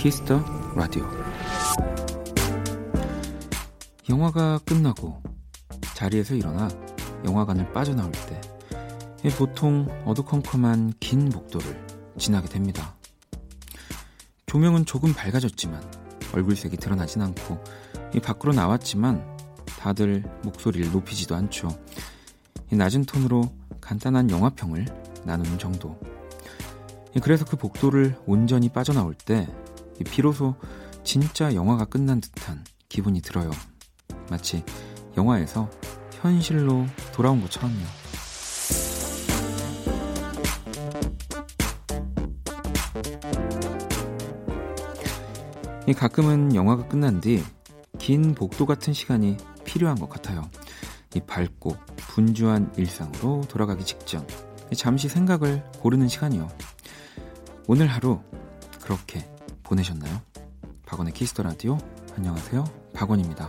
키스 더 라디오 영화가 끝나고 자리에서 일어나 영화관을 빠져나올 때 보통 어두컴컴한 긴 복도를 지나게 됩니다. 조명은 조금 밝아졌지만 얼굴색이 드러나진 않고 밖으로 나왔지만 다들 목소리를 높이지도 않죠. 낮은 톤으로 간단한 영화평을 나누는 정도. 그래서 그 복도를 온전히 빠져나올 때 비로소 진짜 영화가 끝난 듯한 기분이 들어요. 마치 영화에서 현실로 돌아온 것처럼요. 가끔은 영화가 끝난 뒤 긴 복도 같은 시간이 필요한 것 같아요. 이 밝고 분주한 일상으로 돌아가기 직전 잠시 생각을 고르는 시간이요. 오늘 하루 그렇게 보내셨나요? 박원의 키스터 라디오 안녕하세요. 박원입니다.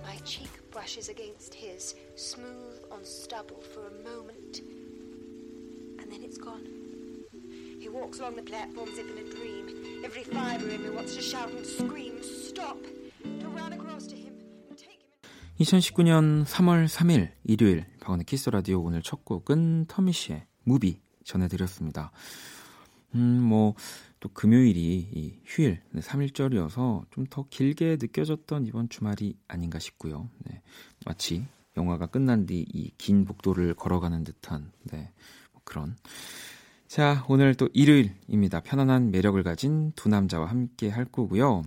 My cheek brushes against his, smooth on stubble for a moment, and then it's gone. He walks along the platform as if in a dream. Every fiber in me wants to shout and scream, stop, to run across to him. 2019년 3월 3일 일요일 박원의 키스 라디오 오늘 첫 곡은 Tom Misch의 Movie 전해드렸습니다. 음, 뭐, 또 금요일이 이 휴일, 네, 3일절이어서 좀 더 길게 느껴졌던 이번 주말이 아닌가 싶고요. 네, 마치 영화가 끝난 뒤 이 긴 복도를 걸어가는 듯한, 네, 뭐 그런. 자, 오늘 또 일요일입니다. 편안한 매력을 가진 두 남자와 함께 할 거고요.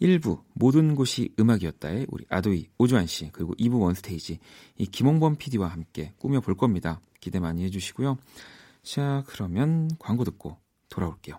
1부 모든 곳이 음악이었다의 우리 아도이 오주환 씨 그리고 2부 원스테이지 이 김홍범 PD와 함께 꾸며 볼 겁니다. 기대 많이 해주시고요. 자, 그러면 광고 듣고 돌아올게요.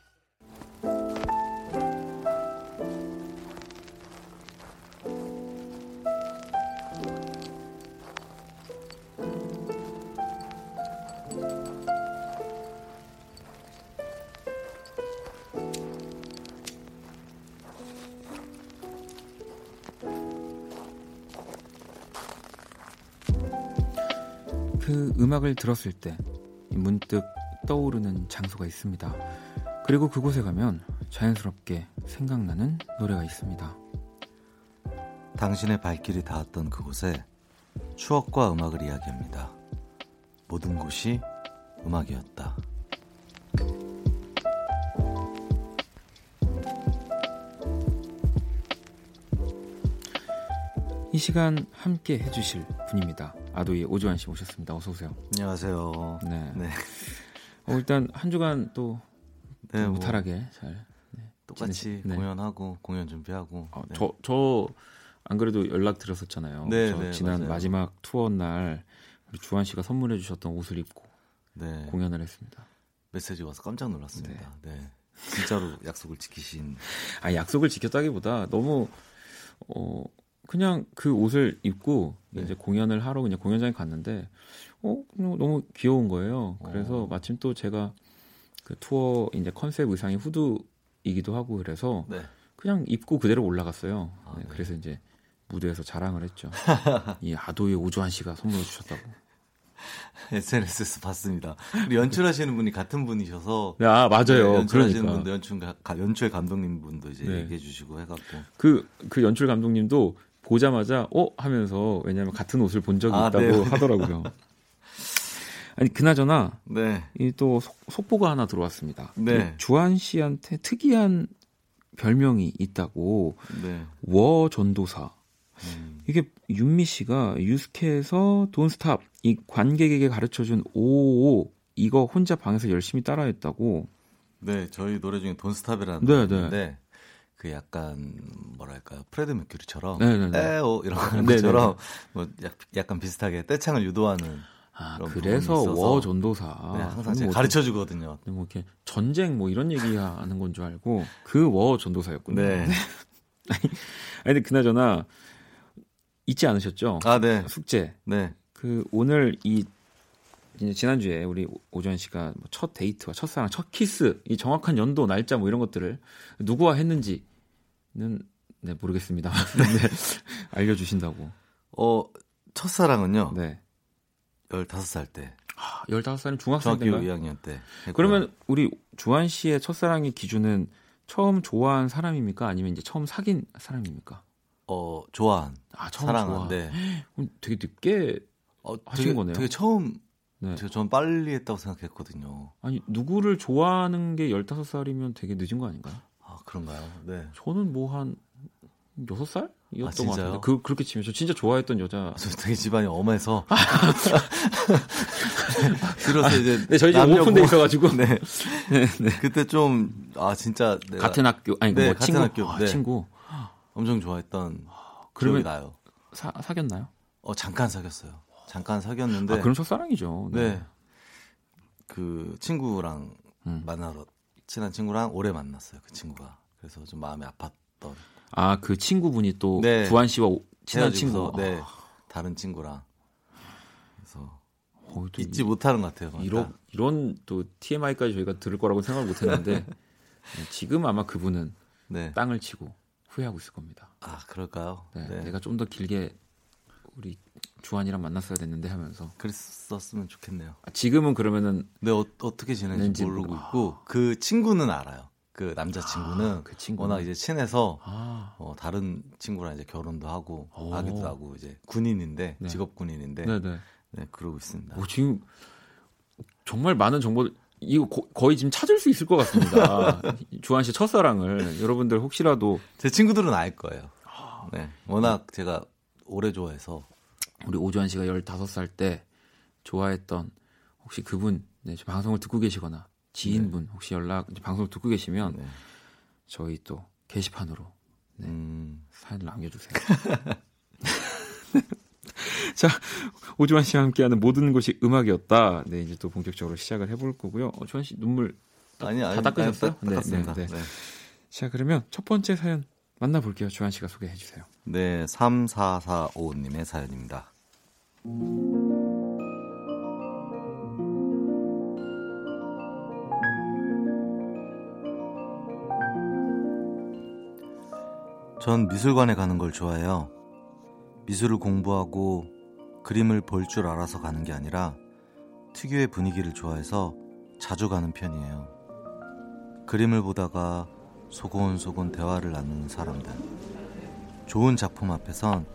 음악을 들었을 때 문득 떠오르는 장소가 있습니다. 그리고 그곳에 가면 자연스럽게 생각나는 노래가 있습니다. 당신의 발길이 닿았던 그곳에 추억과 음악을 이야기합니다. 모든 곳이 음악이었다. 이 시간 함께 해주실 분입니다. 아도이 오주환 씨 모셨습니다. 어서 오세요. 안녕하세요. 네. 네. 어, 일단 한 주간 또 네, 뭐 무탈하게 뭐 잘 네, 똑같이 네. 공연하고 공연 준비하고. 어, 네. 저저 안 그래도 연락 드렸었잖아요. 네, 네 지난 맞아요. 마지막 투어 날 우리 주한 씨가 선물해 주셨던 옷을 입고 네. 공연을 했습니다. 메시지 와서 깜짝 놀랐습니다. 네. 네. 진짜로 약속을 지키신. 아 약속을 지켰다기보다 너무 어 그냥 그 옷을 입고 네. 이제 공연을 하러 그냥 공연장에 갔는데 어 너무 귀여운 거예요. 그래서 어. 마침 또 제가 그 투어 이제 컨셉 의상이 후드이기도 하고 그래서 네. 그냥 입고 그대로 올라갔어요. 아, 네. 그래서 이제 무대에서 자랑을 했죠. 이 아도의 오주환 씨가 선물을 주셨다고. SNS에서 봤습니다. 우리 연출하시는 분이 같은 분이셔서. 네, 아, 맞아요. 네, 연출하시는 그러니까. 분도 연출, 연출 감독님 분도 이제 네. 얘기해 주시고 해갖고. 그, 그 연출 감독님도 보자마자 어 하면서 왜냐하면 같은 옷을 본 적이 아, 있다고 네. 하더라고요. 아니 그나저나 네. 이또 속보가 하나 들어왔습니다. 네. 주한 씨한테 특이한 별명이 있다고 네. 워 전도사. 음. 이게 윤미 씨가 유스케에서 돈스탑 이 관객에게 가르쳐준 오오 이거 혼자 방에서 열심히 따라했다고. 네, 저희 노래 중에 Don't Stop이라는 네, 네. 노래인데 그 약간 뭐랄까 프레디 머큐리처럼 네네네. 에오 이런 것처럼 뭐 약간 비슷하게 떼창을 유도하는 아 그래서 워 전도사 네, 항상 뭐 가르쳐 주거든요. 뭐 이렇게 전쟁 뭐 이런 얘기하는 건 줄 알고 그 워 전도사였군요. 네. 아니 근데 그나저나 잊지 않으셨죠? 아 네. 숙제. 네. 그 오늘 이 지난주에 우리 오전 씨가 뭐 첫 데이트와 첫사랑, 첫 키스, 이 정확한 연도, 날짜 뭐 이런 것들을 누구와 했는지는 네, 모르겠습니다. 네, 알려주신다고. 어, 첫사랑은요? 네. 15살 때. 아, 15살은 중학생 중학교 2학년 때. 했고요. 그러면 우리 주한 씨의 첫사랑의 기준은 처음 좋아한 사람입니까? 아니면 이제 처음 사귄 사람입니까? 어, 좋아한. 아, 처음 사랑한. 좋아. 네. 되게 늦게 어, 하신 되게, 거네요. 되게 처음 네. 제가 전 빨리 했다고 생각했거든요. 아니, 누구를 좋아하는 게 15살이면 되게 늦은 거 아닌가요? 아, 그런가요? 네. 저는 뭐 한 6살? 이었던 아, 것 같은데 그 그렇게 치면 저 진짜 좋아했던 여자. 저 되게 집안이 엄해서. 그래서 이제 네, 저희 집 오픈돼 있어가지고. 네. 네, 네. 그때 좀 아 진짜 내가, 같은 학교 아니 네, 뭐 같은 친구 학교, 아, 네. 친구 엄청 좋아했던 그러면 나요. 사, 사귀었나요? 어 잠깐 사귀었어요. 잠깐 사귀었는데. 아, 그럼 첫사랑이죠. 네. 네. 그 친구랑 음. 만나러 친한 친구랑 오래 만났어요. 그 친구가. 그래서 좀 마음이 아팠던. 아, 그 친구분이 또 네. 부한 씨와 친한 친구. 네. 아. 다른 친구랑. 그래서 어, 잊지 못하는 것 같아요. 이런 이런 또 TMI까지 저희가 들을 거라고 생각을 못 했는데 지금 아마 그분은 네. 땅을 치고 후회하고 있을 겁니다. 아, 그럴까요? 네. 네. 내가 좀 더 길게 우리 주한이랑 만났어야 됐는데 하면서 그랬었으면 좋겠네요. 아, 지금은 그러면은 네 어, 떻게 지내는지 모르고 있고 그 친구는 알아요. 그 남자 친구는 아, 그 워낙 이제 친해서 아. 어, 다른 친구랑 이제 결혼도 하고 오. 아기도 하고 이제 군인인데 네. 직업 군인인데 네네. 네 그러고 있습니다. 오, 지금 정말 많은 정보 이거 거, 거의 지금 찾을 수 있을 것 같습니다. 주한 씨 첫사랑을 여러분들 혹시라도 제 친구들은 알 거예요. 네, 워낙 제가 오래 좋아해서 우리 오주환 씨가 15살 때 좋아했던 혹시 그분 네, 방송을 듣고 계시거나 지인분 네. 혹시 연락 방송을 듣고 계시면 네. 저희 또 게시판으로 네, 음... 사연을 남겨주세요. 자, 오주환 씨와 함께하는 모든 것이 음악이었다. 네, 이제 또 본격적으로 시작을 해볼 거고요. 어, 주환 씨 눈물 아니, 아니, 다 닦으셨어요? 아니, 네, 네, 네, 네. 자, 그러면 첫 번째 사연 만나볼게요. 주한 씨가 소개해 주세요. 네, 3445님의 사연입니다. 전 미술관에 가는 걸 좋아해요. 미술을 공부하고 그림을 볼 줄 알아서 가는 게 아니라 특유의 분위기를 좋아해서 자주 가는 편이에요. 그림을 보다가 소곤소곤 대화를 나누는 사람들. 좋은 작품 앞에선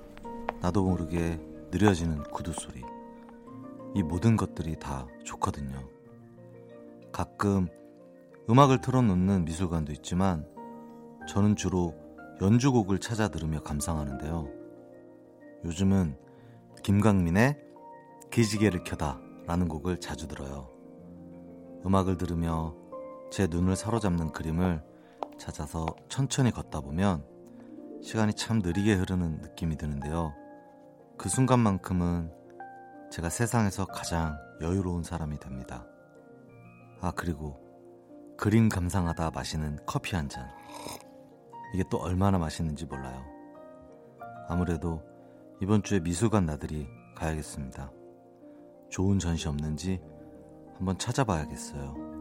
나도 모르게 느려지는 구두 소리. 이 모든 것들이 다 좋거든요. 가끔 음악을 틀어놓는 미술관도 있지만 저는 주로 연주곡을 찾아 들으며 감상하는데요. 요즘은 김광민의 기지개를 켜다 라는 곡을 자주 들어요. 음악을 들으며 제 눈을 사로잡는 그림을 찾아서 천천히 걷다 보면 시간이 참 느리게 흐르는 느낌이 드는데요. 그 순간만큼은 제가 세상에서 가장 여유로운 사람이 됩니다. 아, 그리고 그림 감상하다 마시는 커피 한 잔. 이게 또 얼마나 맛있는지 몰라요. 아무래도 이번 주에 미술관 나들이 가야겠습니다. 좋은 전시 없는지 한번 찾아봐야겠어요.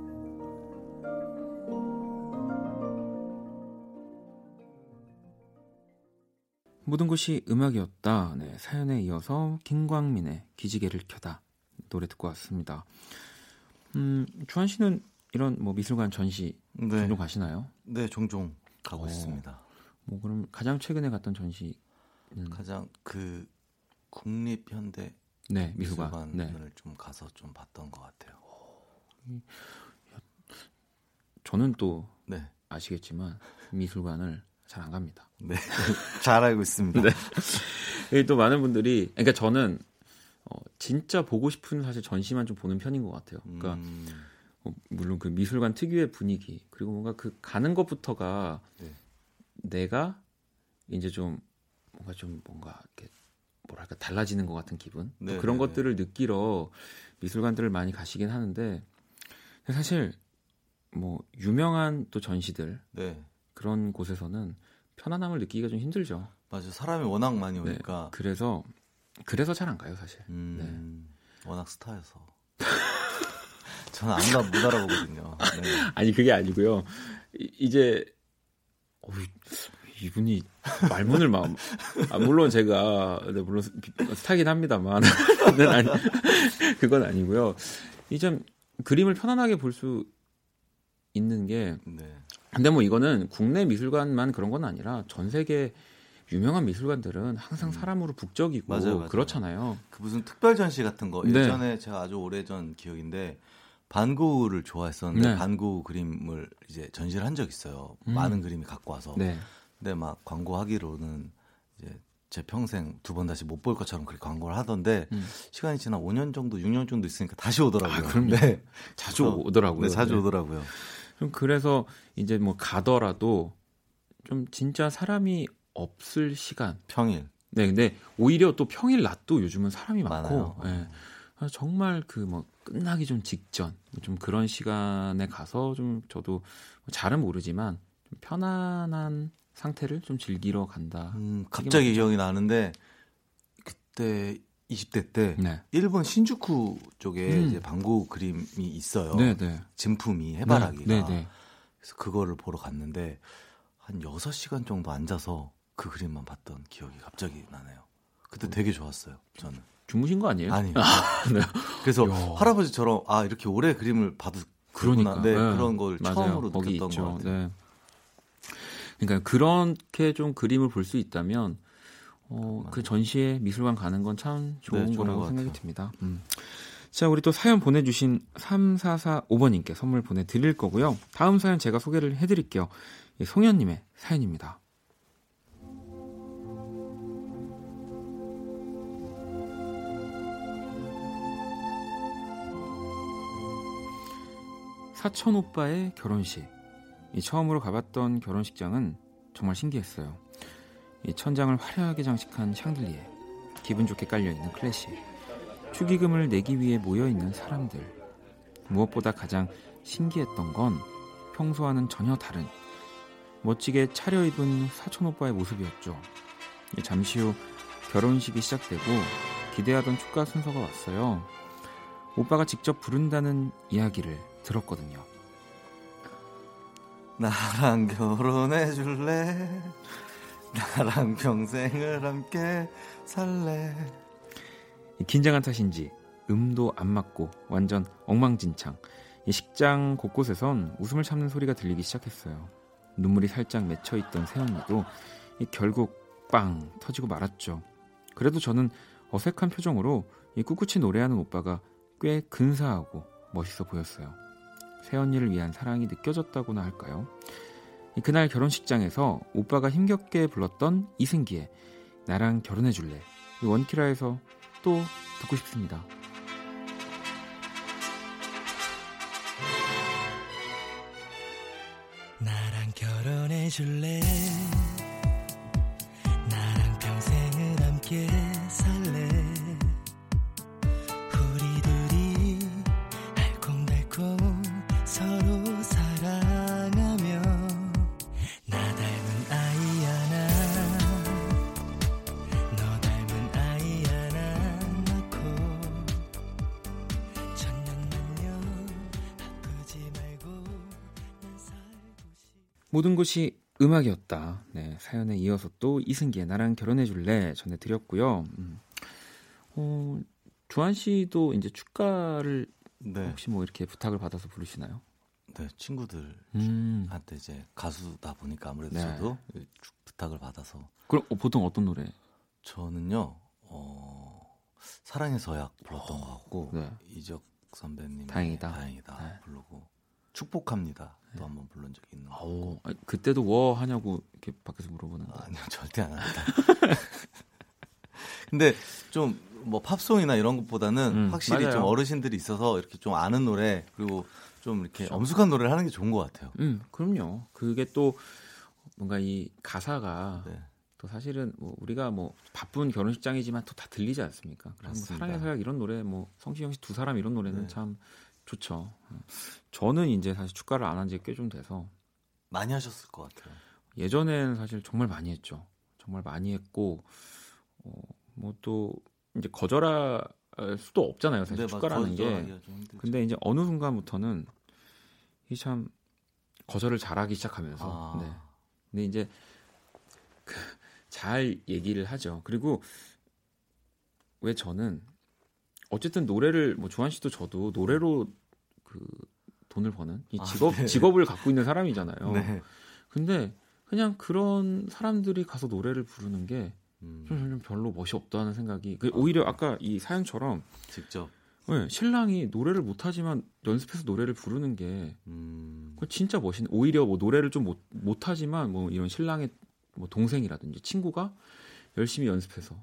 모든 것이 음악이었다. 네, 사연에 이어서 김광민의 기지개를 켜다 노래 듣고 왔습니다. 음, 주한 씨는 이런 뭐 미술관 전시 네. 종종 가시나요? 네, 종종 가고 어, 있습니다. 뭐 그럼 가장 최근에 갔던 전시는 가장 그 국립현대 네, 미술관. 을 네. 좀 가서 좀 봤던 것 같아요. 저는 또 네. 아시겠지만 미술관을 잘 안 갑니다. 네, 잘 알고 있습니다. 네. 또 많은 분들이 그러니까 저는 어, 진짜 보고 싶은 사실 전시만 좀 보는 편인 것 같아요. 그러니까 음... 어, 물론 그 미술관 특유의 분위기 그리고 뭔가 그 가는 것부터가 네. 내가 이제 좀 뭔가 좀 뭔가 이렇게 뭐랄까 달라지는 것 같은 기분 네, 그런 네, 네, 것들을 느끼러 미술관들을 많이 가시긴 하는데 사실 뭐 유명한 또 전시들 네. 그런 곳에서는 편안함을 느끼기가 좀 힘들죠. 맞아 사람이 워낙 많이 네, 오니까 그래서 그래서 잘 안 가요 사실. 음, 워낙 스타여서. 저는 아무나 못 알아보거든요. 네. 아니 그게 아니고요. 이, 제 어, 이분이 말문을 막 아, 물론 제가 네, 물론 스타긴 합니다만 아니, 그건 아니고요. 이점 그림을 편안하게 볼 수 있는 게 네. 근데 뭐 이거는 국내 미술관만 그런 건 아니라 전 세계 유명한 미술관들은 항상 음. 사람으로 북적이고 맞아요, 맞아요. 그렇잖아요. 그 무슨 특별 전시 같은 거 네. 예전에 제가 아주 오래전 기억인데 반고흐를 좋아했었는데 네. 반고흐 그림을 이제 전시를 한 적 있어요. 음. 많은 그림이 갖고 와서. 네. 근데 막 광고하기로는 이제 제 평생 두 번 다시 못 볼 것처럼 그렇게 광고를 하던데 음. 시간이 지나 5년 정도, 6년 정도 있으니까 다시 오더라고요. 아, 그럼 네. 자주 오더라고요. 네, 자주 네. 오더라고요. 좀 그래서 이제 뭐 가더라도 좀 진짜 사람이 없을 시간. 평일. 네, 근데 오히려 또 평일 낮도 요즘은 사람이 많고, 네. 정말 그 뭐 끝나기 좀 직전, 좀 그런 시간에 가서 좀 저도 잘은 모르지만 좀 편안한 상태를 좀 즐기러 간다. 음, 갑자기 기억이 나는데 그때 20대 때 네. 일본 신주쿠 쪽에 음. 이제 방구 그림이 있어요. 네, 네. 진품이 해바라기가. 네, 네, 네. 그래서 그거를 보러 갔는데 한 6시간 정도 앉아서 그 그림만 봤던 기억이 갑자기 나네요. 그때 되게 좋았어요. 저는. 주무신 거 아니에요? 아니요. 아, 네. 그래서 야. 할아버지처럼 아 이렇게 오래 그림을 봐도 그러니까 네, 그런 걸 맞아요. 처음으로 느꼈던 것 같아요. 네. 그러니까 그렇게 좀 그림을 볼 수 있다면 어, 그 전시에 미술관 가는 건 참 좋은 네, 거라고 생각이 듭니다. 음. 자, 우리 또 사연 보내주신 3445번님께 선물 보내드릴 거고요. 다음 사연 제가 소개를 해드릴게요. 송현님의 사연입니다. 사촌 오빠의 결혼식. 이 처음으로 가봤던 결혼식장은 정말 신기했어요. 이 천장을 화려하게 장식한 샹들리에, 기분 좋게 깔려있는 클래식, 축의금을 내기 위해 모여있는 사람들. 무엇보다 가장 신기했던 건 평소와는 전혀 다른 멋지게 차려입은 사촌 오빠의 모습이었죠. 잠시 후 결혼식이 시작되고 기대하던 축가 순서가 왔어요. 오빠가 직접 부른다는 이야기를 들었거든요. 나랑 결혼해 줄래? 나랑 평생을 함께 살래? 긴장한 탓인지 음도 안 맞고 완전 엉망진창. 이 식장 곳곳에선 웃음을 참는 소리가 들리기 시작했어요. 눈물이 살짝 맺혀 있던 세연이도 결국 빵 터지고 말았죠. 그래도 저는 어색한 표정으로 이 꿋꿋이 노래하는 오빠가 꽤 근사하고 멋있어 보였어요. 새언니를 위한 사랑이 느껴졌다고나 할까요? 그날 결혼식장에서 오빠가 힘겹게 불렀던 이승기의 나랑 결혼해 줄래 원키라에서 또 듣고 싶습니다. 나랑 결혼해 줄래 나랑 평생을 함께 모든 것이 음악이었다. 네, 사연에 이어서 또 이승기의 나랑 결혼해 줄래 전해 드렸고요. 음. 어, 주한 씨도 이제 축가를 네. 혹시 뭐 이렇게 부탁을 받아서 부르시나요? 네, 친구들한테 음. 이제 가수다 보니까 아무래도 네. 저도 부탁을 받아서. 그럼 어, 보통 어떤 노래? 저는요, 어, 사랑의 서약 불렀던 어, 것 같고 네. 이적 선배님 다행이다, 다행이다 네. 부르고 축복합니다. 또 한번 부른 적이 있는 거. 아, 그때도 워 하냐고 이렇게 밖에서 물어보는 거. 아니요, 절대 안 합니다. 근데 좀 뭐 팝송이나 이런 것보다는 음, 확실히 맞아요. 좀 어르신들이 있어서 이렇게 좀 아는 노래 그리고 좀 이렇게 그렇죠. 엄숙한 노래를 하는 게 좋은 것 같아요. 음, 그럼요. 그게 또 뭔가 이 가사가 네. 또 사실은 뭐 우리가 뭐 바쁜 결혼식장이지만 또 다 들리지 않습니까? 그래서 뭐 사랑의 서약 이런 노래, 뭐 성시경 씨 두 사람 이런 노래는 네. 참 좋죠. 저는 이제 사실 축가를 안 한 지 꽤 좀 돼서 많이 하셨을 것 같아요. 예전에는 사실 정말 많이 했죠. 정말 많이 했고 어, 뭐또 이제 거절하 수도 없잖아요. 사실 네, 축가라는 게. 근데 이제 어느 순간부터는 이 참 거절을 잘하기 시작하면서. 아. 네. 근데 이제 그, 잘 얘기를 하죠. 그리고 왜 저는 어쨌든 노래를 뭐 조한 씨도 저도 노래로 그 돈을 버는 이 아, 직업 아, 네. 직업을 갖고 있는 사람이잖아요. 네. 근데 그냥 그런 사람들이 가서 노래를 부르는 게 음. 좀, 별로 멋이 없다 는 생각이 그 오히려 아까 이 사연처럼 직접 네, 신랑이 노래를 못하지만 연습해서 노래를 부르는 게 음. 진짜 멋있는 오히려 뭐 노래를 좀 못, 못하지만 뭐 이런 신랑의 뭐 동생이라든지 친구가 열심히 연습해서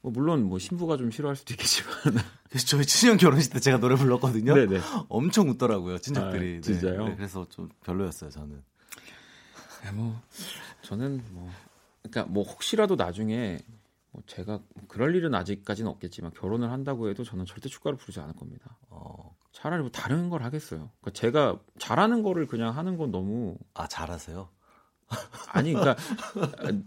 뭐 물론 뭐 신부가 좀 싫어할 수도 있겠지만 그래서 저희 친형 결혼식 때 제가 노래 불렀거든요. 네네. 엄청 웃더라고요 친척들이. 아, 진짜요? 네, 그래서 좀 별로였어요 저는. 네, 뭐 저는 뭐 그러니까 뭐 혹시라도 나중에 뭐 제가 그럴 일은 아직까지는 없겠지만 결혼을 한다고 해도 저는 절대 축가를 부르지 않을 겁니다. 어. 차라리 뭐 다른 걸 하겠어요. 그러니까 제가 잘하는 거를 그냥 하는 건 너무 아 잘하세요? 아니 그러니까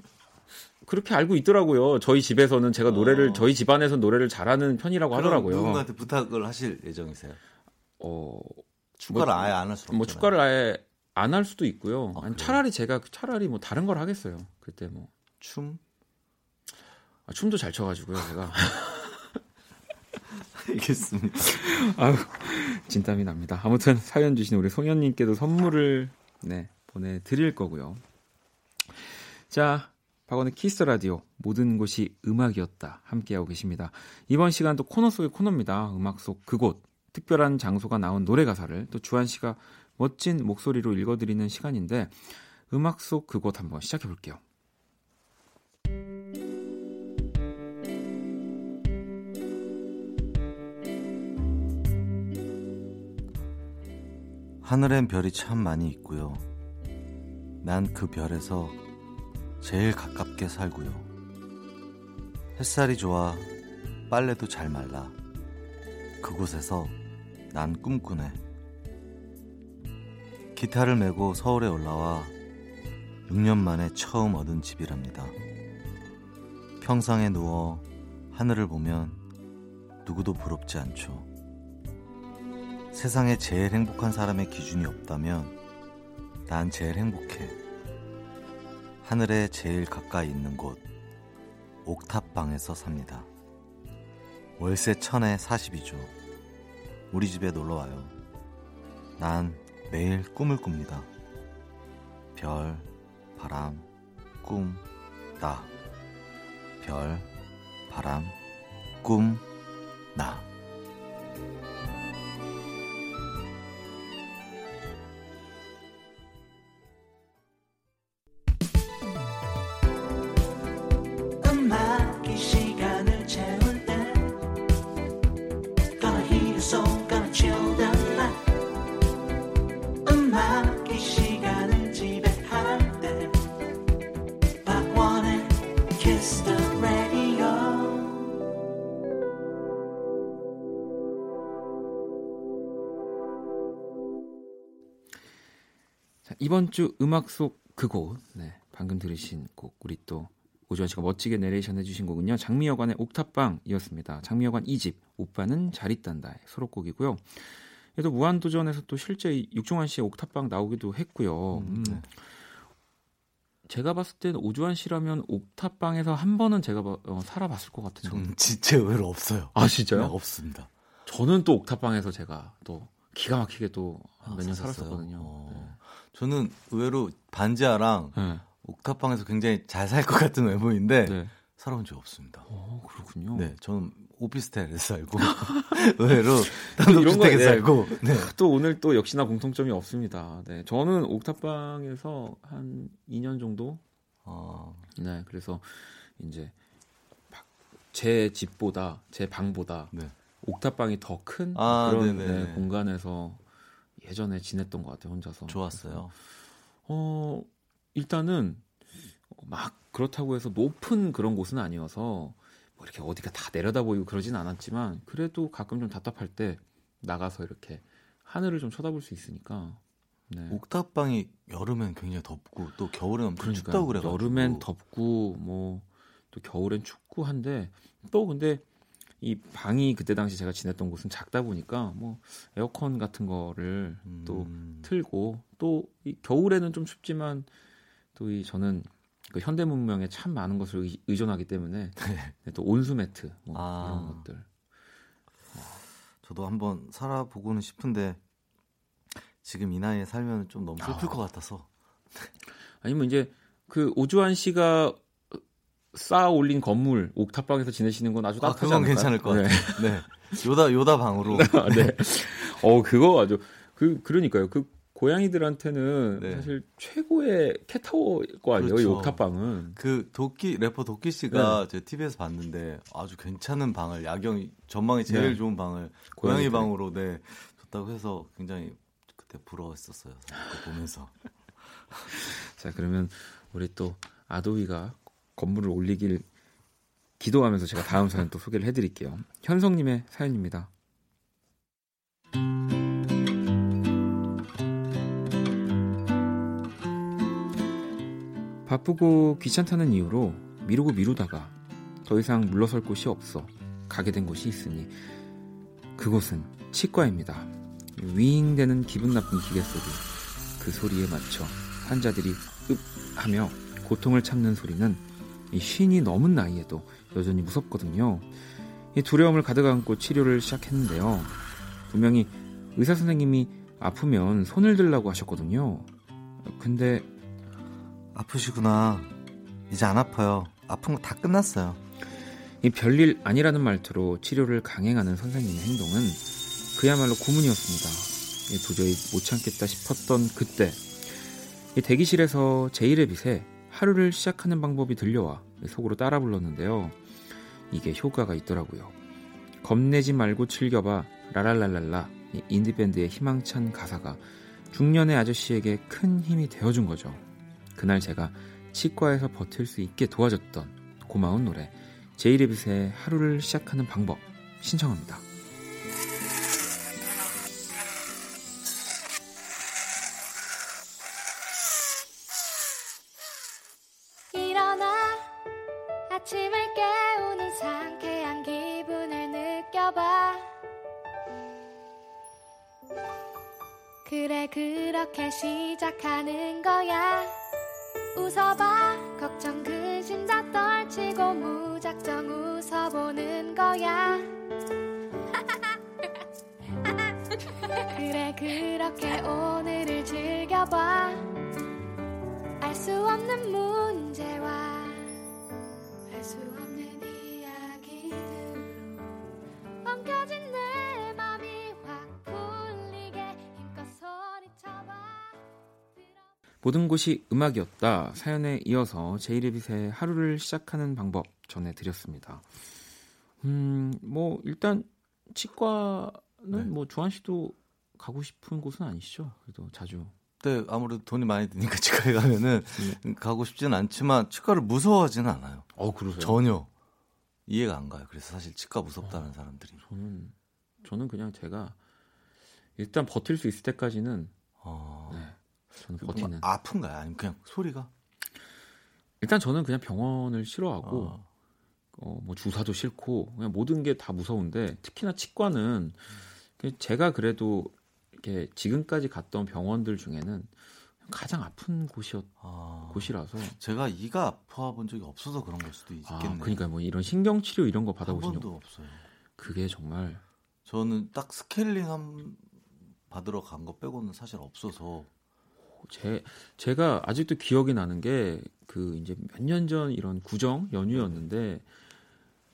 그렇게 알고 있더라고요. 저희 집에서는 제가 노래를 어. 저희 집안에서 노래를 잘하는 편이라고 하더라고요. 누군가한테 부탁을 하실 예정이세요? 어 축가를 뭐, 아예 안 할 수뭐 축가를 아예 안 할 수도 있고요. 아, 아니, 차라리 제가 차라리 뭐 다른 걸 하겠어요. 그때 뭐 춤? 아, 춤도 잘 춰가지고요, 제가. 알겠습니다. 아유, 진땀이 납니다. 아무튼 사연 주신 우리 송현님께도 선물을 네 보내드릴 거고요. 자, 박원의 키스 라디오 모든 곳이 음악이었다 함께하고 계십니다. 이번 시간도 코너 속의 코너입니다. 음악 속 그곳 특별한 장소가 나온 노래 가사를 또 주한 씨가 멋진 목소리로 읽어드리는 시간인데 음악 속 그곳 한번 시작해 볼게요. 하늘엔 별이 참 많이 있고요. 난 그 별에서 제일 가깝게 살고요. 햇살이 좋아 빨래도 잘 말라. 그곳에서 난 꿈꾸네. 기타를 메고 서울에 올라와 6년 만에 처음 얻은 집이랍니다. 평상에 누워 하늘을 보면 누구도 부럽지 않죠. 세상에 제일 행복한 사람의 기준이 없다면 난 제일 행복해. 하늘에 제일 가까이 있는 곳, 옥탑방에서 삽니다. 월세 천에 40이죠. 우리 집에 놀러 와요. 난 매일 꿈을 꿉니다. 별, 바람, 꿈, 나. 별, 바람, 꿈, 나. 이번 주 음악 속 그곳 네, 방금 들으신 곡 우리 또 오주환 씨가 멋지게 내레이션 해주신 곡은요 장미여관의 옥탑방이었습니다. 장미여관 2집 오빠는 잘 있단다의 수록곡이고요. 얘도 무한도전에서 또 실제 육종환 씨의 옥탑방 나오기도 했고요. 음, 음. 네. 제가 봤을 때는 오주환 씨라면 옥탑방에서 한 번은 제가 어, 살아봤을 것 같은데. 저는 진짜 의외로 없어요. 아 진짜요? 네, 없습니다. 저는 또 옥탑방에서 제가 또 기가 막히게 또 몇년 아, 살았었거든요. 어. 네. 저는 의외로 반지하랑 네. 옥탑방에서 굉장히 잘 살 것 같은 외모인데 네. 살아본 적 없습니다. 어, 그렇군요. 네, 저는 오피스텔에 살고 의외로 단독주택에 네. 살고 네. 또 오늘 또 역시나 공통점이 없습니다. 네, 저는 옥탑방에서 한 2년 정도. 어. 네, 그래서 이제 제 집보다 제 방보다 네. 옥탑방이 더큰 아, 그런 네, 공간에서 예전에 지냈던 것 같아요 혼자서. 좋았어요. 어 일단은 막 그렇다고 해서 높은 그런 곳은 아니어서 뭐 이렇게 어디가 다 내려다 보이고 그러진 않았지만 그래도 가끔 좀 답답할 때 나가서 이렇게 하늘을 좀 쳐다볼 수 있으니까. 네. 옥탑방이 여름엔 굉장히 덥고 또 겨울엔 엄청 그러니까 춥다고 그래가지고 여름엔 덥고 뭐 또 겨울엔 춥고 한데 또 근데 이 방이 그때 당시 제가 지냈던 곳은 작다 보니까 뭐 에어컨 같은 거를 음. 또 틀고 또 이 겨울에는 좀 춥지만 또 이 저는 그 현대 문명에 참 많은 것을 의, 의존하기 때문에 네, 또 온수 매트 뭐 아. 이런 것들 저도 한번 살아보고는 싶은데 지금 이 나이에 살면 좀 너무 슬플 아. 것 같아서 아니면 이제 그 오주환 씨가 쌓아 올린 건물 옥탑방에서 지내시는 건 아주 아, 따뜻하지 그건 않을까요? 괜찮을 것 네. 같아요. 네. 요다 요다 방으로 네. 어 그거 아주 그 그러니까요. 그 고양이들한테는 네. 사실 최고의 캣타워일 거 아니에요. 이 그렇죠. 옥탑방은. 그 도끼 래퍼 도끼 네. 씨가 제 TV에서 봤는데 아주 괜찮은 방을 야경 전망이 제일 네. 좋은 방을 고양이 고양이들. 방으로 네 줬다고 해서 굉장히 그때 부러웠었어요. 보면서 자 그러면 우리 또 아도이가 건물을 올리길 기도하면서 제가 다음 사연 또 소개를 해드릴게요. 현성님의 사연입니다. 바쁘고 귀찮다는 이유로 미루고 미루다가 더 이상 물러설 곳이 없어 가게 된 곳이 있으니 그곳은 치과입니다. 윙되는 기분 나쁜 기계 소리 그 소리에 맞춰 환자들이 읍 하며 고통을 참는 소리는 이 쉰이 넘은 나이에도 여전히 무섭거든요. 이 두려움을 가득 안고 치료를 시작했는데요. 분명히 의사 선생님이 아프면 손을 들라고 하셨거든요. 근데 아프시구나. 이제 안 아파요. 아픈 거 다 끝났어요. 이 별일 아니라는 말투로 치료를 강행하는 선생님의 행동은 그야말로 고문이었습니다. 이 도저히 못 참겠다 싶었던 그때 이 대기실에서 제일의 빛에 하루를 시작하는 방법이 들려와 속으로 따라 불렀는데요. 이게 효과가 있더라고요. 겁내지 말고 즐겨봐 라랄랄랄라 이 인디밴드의 희망찬 가사가 중년의 아저씨에게 큰 힘이 되어준 거죠. 그날 제가 치과에서 버틸 수 있게 도와줬던 고마운 노래 제이레빗의 하루를 시작하는 방법 신청합니다. 그렇게 시작하는 거야? 웃어봐. 걱정 근심 다 떨치고 무작정 웃어보는 거야. 그래 그렇게 오늘을 즐겨봐. 알 수 없는 문제와 모든 곳이 음악이었다 사연에 이어서 제이레빗의 하루를 시작하는 방법 전해드렸습니다. 음, 뭐 일단 치과는 네. 뭐 주한 씨도 가고 싶은 곳은 아니시죠? 그래도 자주. 네, 아무래도 돈이 많이 드니까 치과에 가면은 가고 싶지는 않지만 치과를 무서워하지는 않아요. 어 그러세요? 전혀 이해가 안 가요. 그래서 사실 치과 무섭다는 사람들이. 저는 저는 그냥 제가 일단 버틸 수 있을 때까지는 어, 네, 저는 뭐 버티는. 아픈가요? 아니면 그냥 소리가? 일단 저는 그냥 병원을 싫어하고 어. 어, 뭐 주사도 싫고 그냥 모든 게 다 무서운데 특히나 치과는 그 제가 그래도 이렇게 지금까지 갔던 병원들 중에는 가장 아픈 곳이었 아, 곳이라서 제가 이가 아파 본 적이 없어서 그런 걸 수도 아 있겠네요. 그러니까 뭐 이런 신경 치료 이런 거한 받아보신 적 번도 없어요. 그게 정말 저는 딱 스케일링 한 받으러 간 거 빼고는 사실 없어서 제 제가 아직도 기억이 나는 게 그 이제 몇 년 전 이런 구정 연휴였는데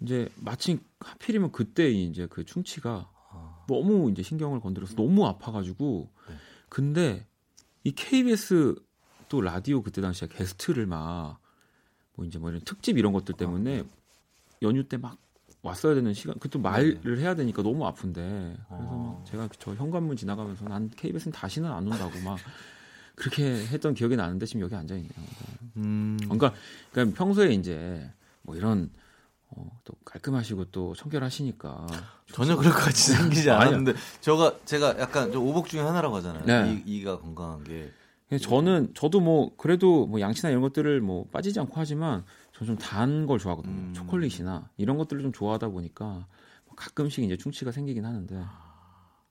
이제 마침 하필이면 그때 이제 그 충치가 아, 너무 이제 신경을 건드려서 너무 아파가지고 네. 근데 이 KBS 또 라디오 그때 당시에 게스트를 막 뭐 이제 뭐 이런 특집 이런 것들 때문에 연휴 때 막 왔어야 되는 시간 그또 말을 해야 되니까 너무 아픈데 그래서 어. 막 제가 저 현관문 지나가면서 난 KBS는 다시는 안 온다고 막 그렇게 했던 기억이 나는데 지금 여기 앉아 있네요. 음, 그러니까, 그러니까 평소에 이제 뭐 이런 어, 또 깔끔하시고 또 청결하시니까 전혀 그럴 것 같이 생기지 아니요. 않았는데 저가 제가 약간 좀 오복 중에 하나라고 하잖아요. 네. 이, 이가 건강한 게 근데 저는 저도 뭐 그래도 뭐 양치나 이런 것들을 뭐 빠지지 않고 하지만 저는 좀 단 걸 좋아하거든요. 음. 초콜릿이나 이런 것들을 좀 좋아하다 보니까 가끔씩 이제 충치가 생기긴 하는데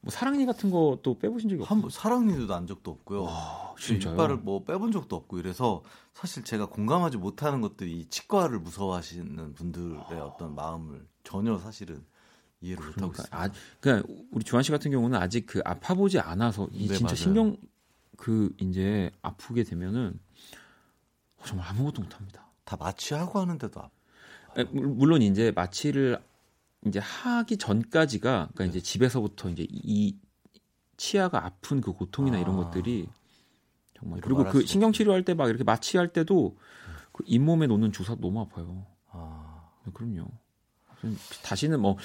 뭐 사랑니 같은 것도 빼보신 적이 없어요? 한 사랑니도 난 적도 없고요. 와, 그 진짜요? 이빨을 뭐 빼본 적도 없고 이래서 사실 제가 공감하지 못하는 것들이 치과를 무서워하시는 분들의 어떤 마음을 전혀 사실은 이해를 못하고 그러니까, 있습니다. 아, 그러니까 우리 주한 씨 같은 경우는 아직 그 아파 보지 않아서 이 네, 진짜 맞아요. 신경 그 이제 아프게 되면은 정말 아무것도 못합니다. 다 마취하고 하는데도 아- 물론 이제 마취를 이제 하기 전까지가 그러니까 네. 이제 집에서부터 이제 이 치아가 아픈 그 고통이나 이런 아. 것들이 정말 그리고 그 신경 치료할 때 막 이렇게 마취할 때도 그 잇몸에 놓는 주사 너무 아파요. 아, 네, 그럼요. 좀 다시는 뭐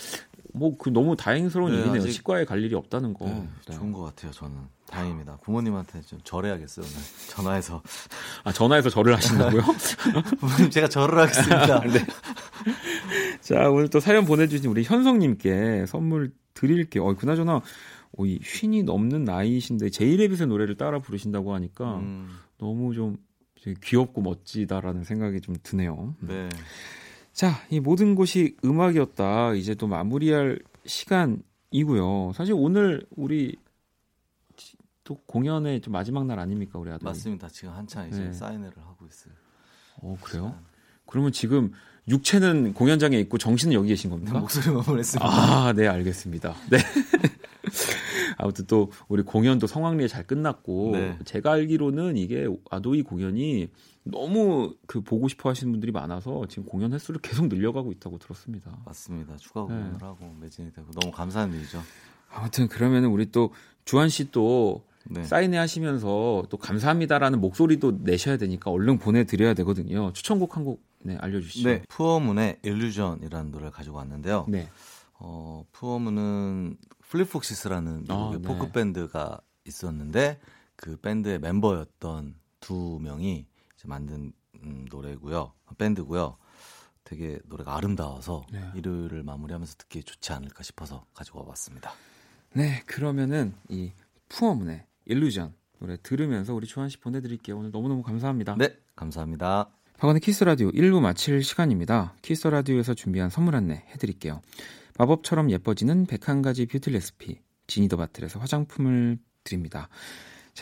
뭐 그 너무 다행스러운 네, 일이네요. 아직- 치과에 갈 일이 없다는 거. 네, 네. 좋은 것 같아요. 저는 다행입니다. 부모님한테 좀 절해야겠어요 오늘 전화해서 아 전화해서 절을 하신다고요? 부모님 제가 절을 하겠습니다. 네. 자 오늘 또 사연 보내주신 우리 현성님께 선물 드릴게요. 어, 그나저나 어, 이 쉰이 넘는 나이이신데 제이레빗의 노래를 따라 부르신다고 하니까 음, 너무 좀 귀엽고 멋지다라는 생각이 좀 드네요. 네. 자, 이 모든 곳이 음악이었다. 이제 또 마무리할 시간이고요. 사실 오늘 우리 또 공연의 좀 마지막 날 아닙니까, 우리 아들? 맞습니다. 지금 한창 이제 네. 사인회를 하고 있어요. 어, 그래요? 그러면 지금 육체는 공연장에 있고 정신은 여기 계신 겁니까? 목소리만 보냈습니다. 아, 네, 알겠습니다. 네. 아무튼 또 우리 공연도 성황리에 잘 끝났고 네. 제가 알기로는 이게 아도이 공연이 너무 그 보고 싶어 하시는 분들이 많아서 지금 공연 횟수를 계속 늘려가고 있다고 들었습니다. 맞습니다. 추가 네. 공연을 하고 매진이 되고 너무 감사한 일이죠. 아무튼 그러면은 우리 또 주한 씨 또 네. 사인회 하시면서 또 감사합니다라는 목소리도 내셔야 되니까 얼른 보내드려야 되거든요. 추천곡 한 곡 네, 알려주시죠. 네, Poor Moon의 Illusion이라는 노래를 가지고 왔는데요. 네. 어, 푸어문은 플립폭시스라는 미국의 아, 네. 포크 밴드가 있었는데 그 밴드의 멤버였던 두 명이 만든 음, 노래고요. 밴드고요. 되게 노래가 아름다워서 네. 일요일을 마무리하면서 듣기 좋지 않을까 싶어서 가지고 와봤습니다. 네, 그러면은 이 Poor Moon의 Illusion 노래 들으면서 우리 주한 씨 보내드릴게요. 오늘 너무너무 감사합니다. 네, 감사합니다. 박원의 키스 라디오 1부 마칠 시간입니다. 키스 라디오에서 준비한 선물 안내 해드릴게요. 마법처럼 예뻐지는 101가지 뷰티 레시피 지니 더 바틀에서 화장품을 드립니다.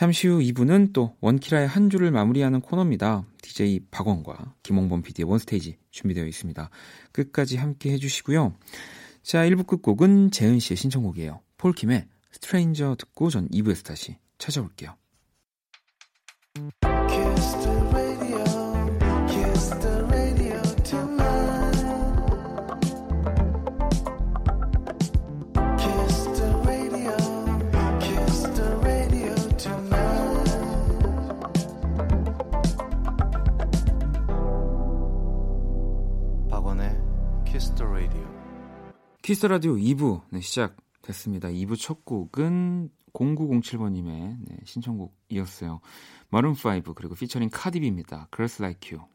잠시 후 2부는 또 원키라의 한 주를 마무리하는 코너입니다. DJ 박원과 김홍범 PD의 원스테이지 준비되어 있습니다. 끝까지 함께 해주시고요. 자, 1부 끝곡은 재은 씨의 신청곡이에요. 폴킴의 스트레인저 듣고 전 2부에서 다시 찾아올게요. 키스 라디오 2부 네, 시작됐습니다. 2부 첫 곡은 0907번님의 네, 신청곡이었어요. 마룬 5 그리고 피처링 카디비입니다. Girls Like You.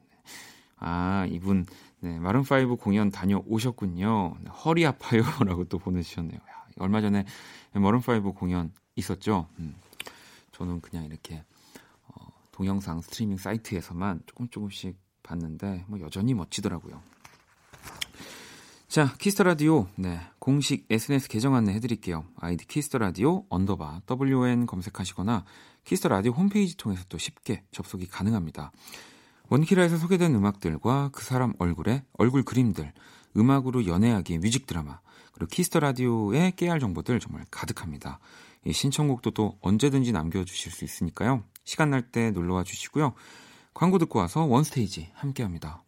아 이분 네, 마룬 5 공연 다녀오셨군요. 네, 허리 아파요라고 또 보내주셨네요. 야, 얼마 전에 마룬 5 공연 있었죠. 음, 저는 그냥 이렇게 어, 동영상 스트리밍 사이트에서만 조금 조금씩 봤는데 뭐 여전히 멋지더라고요. 자, Kiss the Radio. 네. 공식 SNS 계정 안내 해 드릴게요. 아이디 Kiss the Radio underbar WN 검색하시거나 Kiss the Radio 홈페이지 통해서 또 쉽게 접속이 가능합니다. 원키라에서 소개된 음악들과 그 사람 얼굴에 얼굴 그림들, 음악으로 연애하기 뮤직 드라마, 그리고 Kiss the Radio의 깨알 정보들 정말 가득합니다. 이 신청곡도 또 언제든지 남겨주실 수 있으니까요. 시간 날 때 놀러와 주시고요. 광고 듣고 와서 원스테이지 함께 합니다.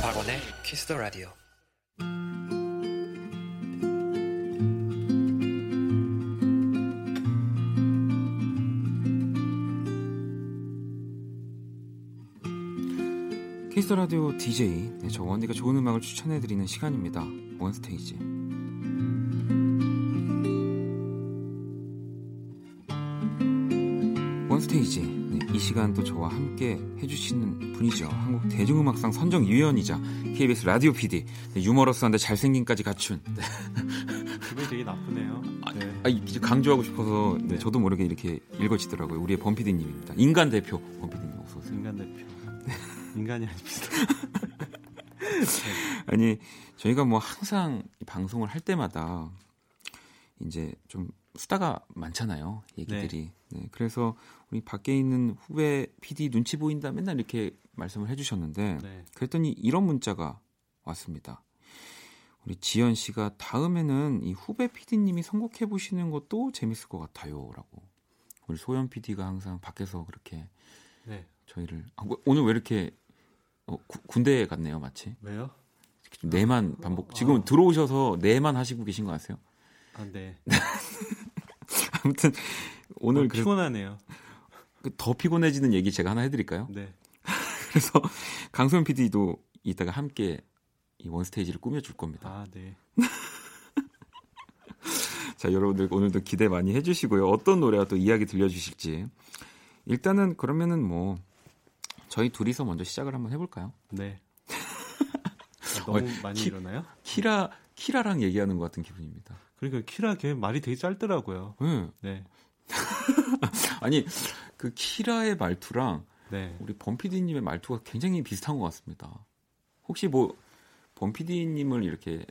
박원의 키스 더 라디오. Kiss Radio DJ 네, 저 원디가 좋은 음악을 추천해 드리는 시간입니다. One Stage. One Stage 네, 이 시간 또 저와 함께 해주시는 분이죠. 한국 대중음악상 선정 위원이자 KBS 라디오 PD 네, 유머러스한데 잘생김까지 갖춘 네, 기분이 되게 나쁘네요. 아, 네. 아, 이- 강조하고 싶어서 네, 저도 모르게 이렇게 읽어지더라고요. 우리의 범피디님입니다. 인간 대표 범피디님 어서 오세요. 인간 대표. 인간이 아닙니다. 아니 저희가 뭐 항상 이 방송을 할 때마다 이제 좀 수다가 많잖아요 얘기들이 네, 그래서 우리 밖에 있는 후배 PD 눈치 보인다 맨날 이렇게 말씀을 해주셨는데 네. 그랬더니 이런 문자가 왔습니다 우리 지연 씨가 다음에는 이 후배 PD님이 선곡해 보시는 것도 재밌을 것 같아요라고 우리 소연 PD가 항상 밖에서 그렇게 네. 저희를 아, 뭐, 오늘 왜 이렇게 어, 구- 군대 같네요 마치 왜요? 네만 반복. 지금 들어오셔서 네만 하시고 계신 거 아세요? 아, 네. 아무튼 오늘 그래서 피곤하네요. 그더 피곤해지는 얘기 제가 하나 해드릴까요? 네. 그래서 강소연 PD도 이따가 함께 이 원스테이지를 꾸며줄 겁니다. 아, 네. 자, 여러분들 오늘도 기대 많이 해주시고요. 어떤 노래가 또 이야기 들려주실지. 일단은 그러면은 뭐 저희 둘이서 먼저 시작을 한번 해볼까요? 네. 아, 너무 어, 많이 키- 일어나요? 키라 키라랑 얘기하는 것 같은 기분입니다. 그러니까 키라 걔 말이 되게 짧더라고요. 네. 네. 아니 그 키라의 말투랑 네. 우리 범피디님의 말투가 굉장히 비슷한 것 같습니다. 혹시 뭐 범피디님을 이렇게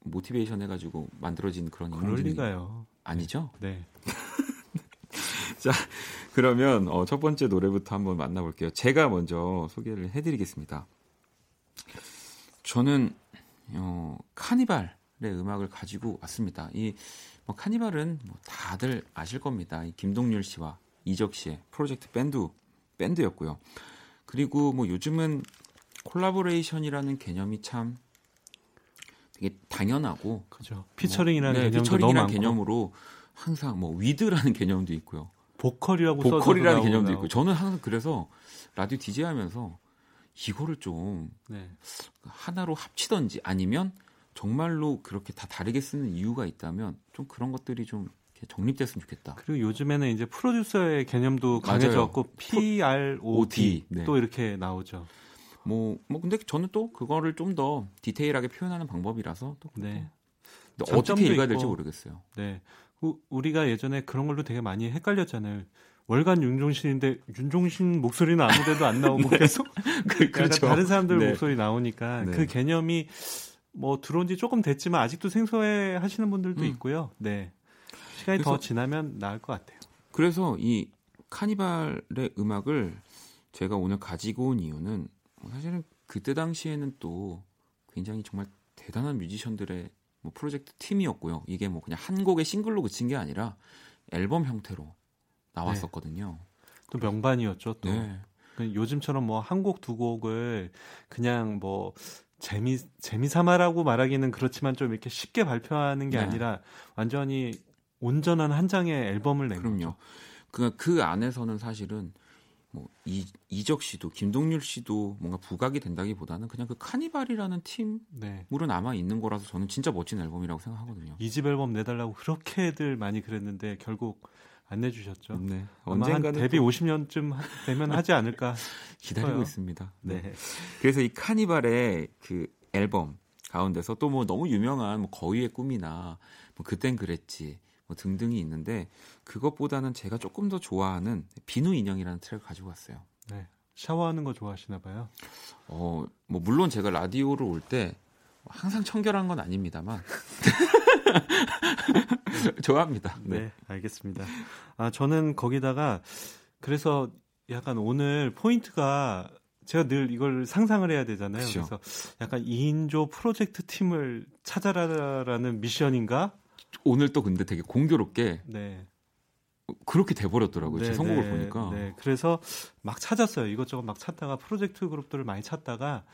모티베이션 해가지고 만들어진 그런 그럴 리가요. 아니죠? 네. 그러면 어, 첫 번째 노래부터 한번 만나볼게요. 제가 먼저 소개를 해드리겠습니다. 저는 어, 카니발의 음악을 가지고 왔습니다. 이 뭐, 카니발은 뭐 다들 아실 겁니다. 이 김동률 씨와 이적 씨의 프로젝트 밴드 밴드였고요. 그리고 뭐 요즘은 collaboration이라는 개념이 참 되게 당연하고 그죠. featuring이라는 네, 개념도 너무 featuring이라는 개념으로 항상 뭐 with라는 개념도 있고요. 보컬이라고 보컬이라는 개념도. 있고 저는 항상 그래서 라디오 디제이 하면서 이거를 좀 네. 하나로 합치던지 아니면 정말로 그렇게 다 다르게 쓰는 이유가 있다면 좀 그런 것들이 좀 정립됐으면 좋겠다. 그리고 요즘에는 이제 프로듀서의 개념도. 강해졌고 PROD 네. 또 이렇게 나오죠. 뭐, 뭐 근데 저는 또 그거를 좀 더 디테일하게 표현하는 방법이라서 또 네. 근데 어떻게 읽어야 있고. 될지 모르겠어요. 네. 우, 우리가 예전에 그런 걸로 되게 많이 헷갈렸잖아요. 월간 윤종신인데 윤종신 목소리는 아무데도 안 나오고 계속 그, 약간 다른 사람들 네. 목소리 나오니까 네. 그 개념이 뭐 들어온 지 조금 됐지만 아직도 생소해 하시는 분들도 음. 있고요. 네. 시간이 더 그래서- 지나면 나을 것 같아요. 그래서 이 카니발의 음악을 제가 오늘 가지고 온 이유는 사실은 그때 당시에는 또 굉장히 정말 대단한 뮤지션들의 뭐 프로젝트 팀이었고요. 이게 뭐 그냥 한 곡의 싱글로 그친 게 아니라 앨범 형태로 나왔었거든요. 또 명반이었죠. 또 네. 그 요즘처럼 뭐 한 곡 두 곡을 그냥 뭐 재미 재미삼아라고 말하기는 그렇지만 좀 이렇게 쉽게 발표하는 게 네. 아니라 완전히 온전한 한 장의 앨범을 낸 그럼요. 거죠. 그, 그 안에서는 사실은 뭐 이, 이적 씨도 김동률 씨도 뭔가 부각이 된다기보다는 그냥 그 카니발이라는 팀으로 네. 남아 있는 거라서 저는 진짜 멋진 앨범이라고 생각하거든요. 이 집 앨범 내달라고 그렇게들 많이 그랬는데 결국 안 내 주셨죠. 네. 언젠가는 데뷔 또 50년쯤 되면 하지 않을까. 기다리고. 있습니다. 네. 그래서 이 카니발의 그 앨범 가운데서 또 뭐 너무 유명한 뭐 거위의 꿈이나 뭐 그땐 그랬지 뭐 등등이 있는데 그것보다는 제가 조금 더 좋아하는 비누 인형이라는 트랙을 가지고 왔어요. 네. 샤워하는 거 좋아하시나 봐요. 어, 뭐 물론 제가 라디오를 올 때 항상 청결한 건 아닙니다만 좋아합니다. 네, 네. 알겠습니다. 아, 저는 거기다가 그래서 약간 오늘 포인트가 제가 늘 이걸 상상을 해야 되잖아요. 그쵸. 그래서 약간 2인조 프로젝트 팀을 찾아라라는 미션인가? 오늘 또 근데 되게 공교롭게 네. 그렇게 돼버렸더라고요. 제 네, 선곡을 네, 보니까. 네. 그래서 막 찾았어요. 이것저것 막 찾다가 프로젝트 그룹들을 많이 찾다가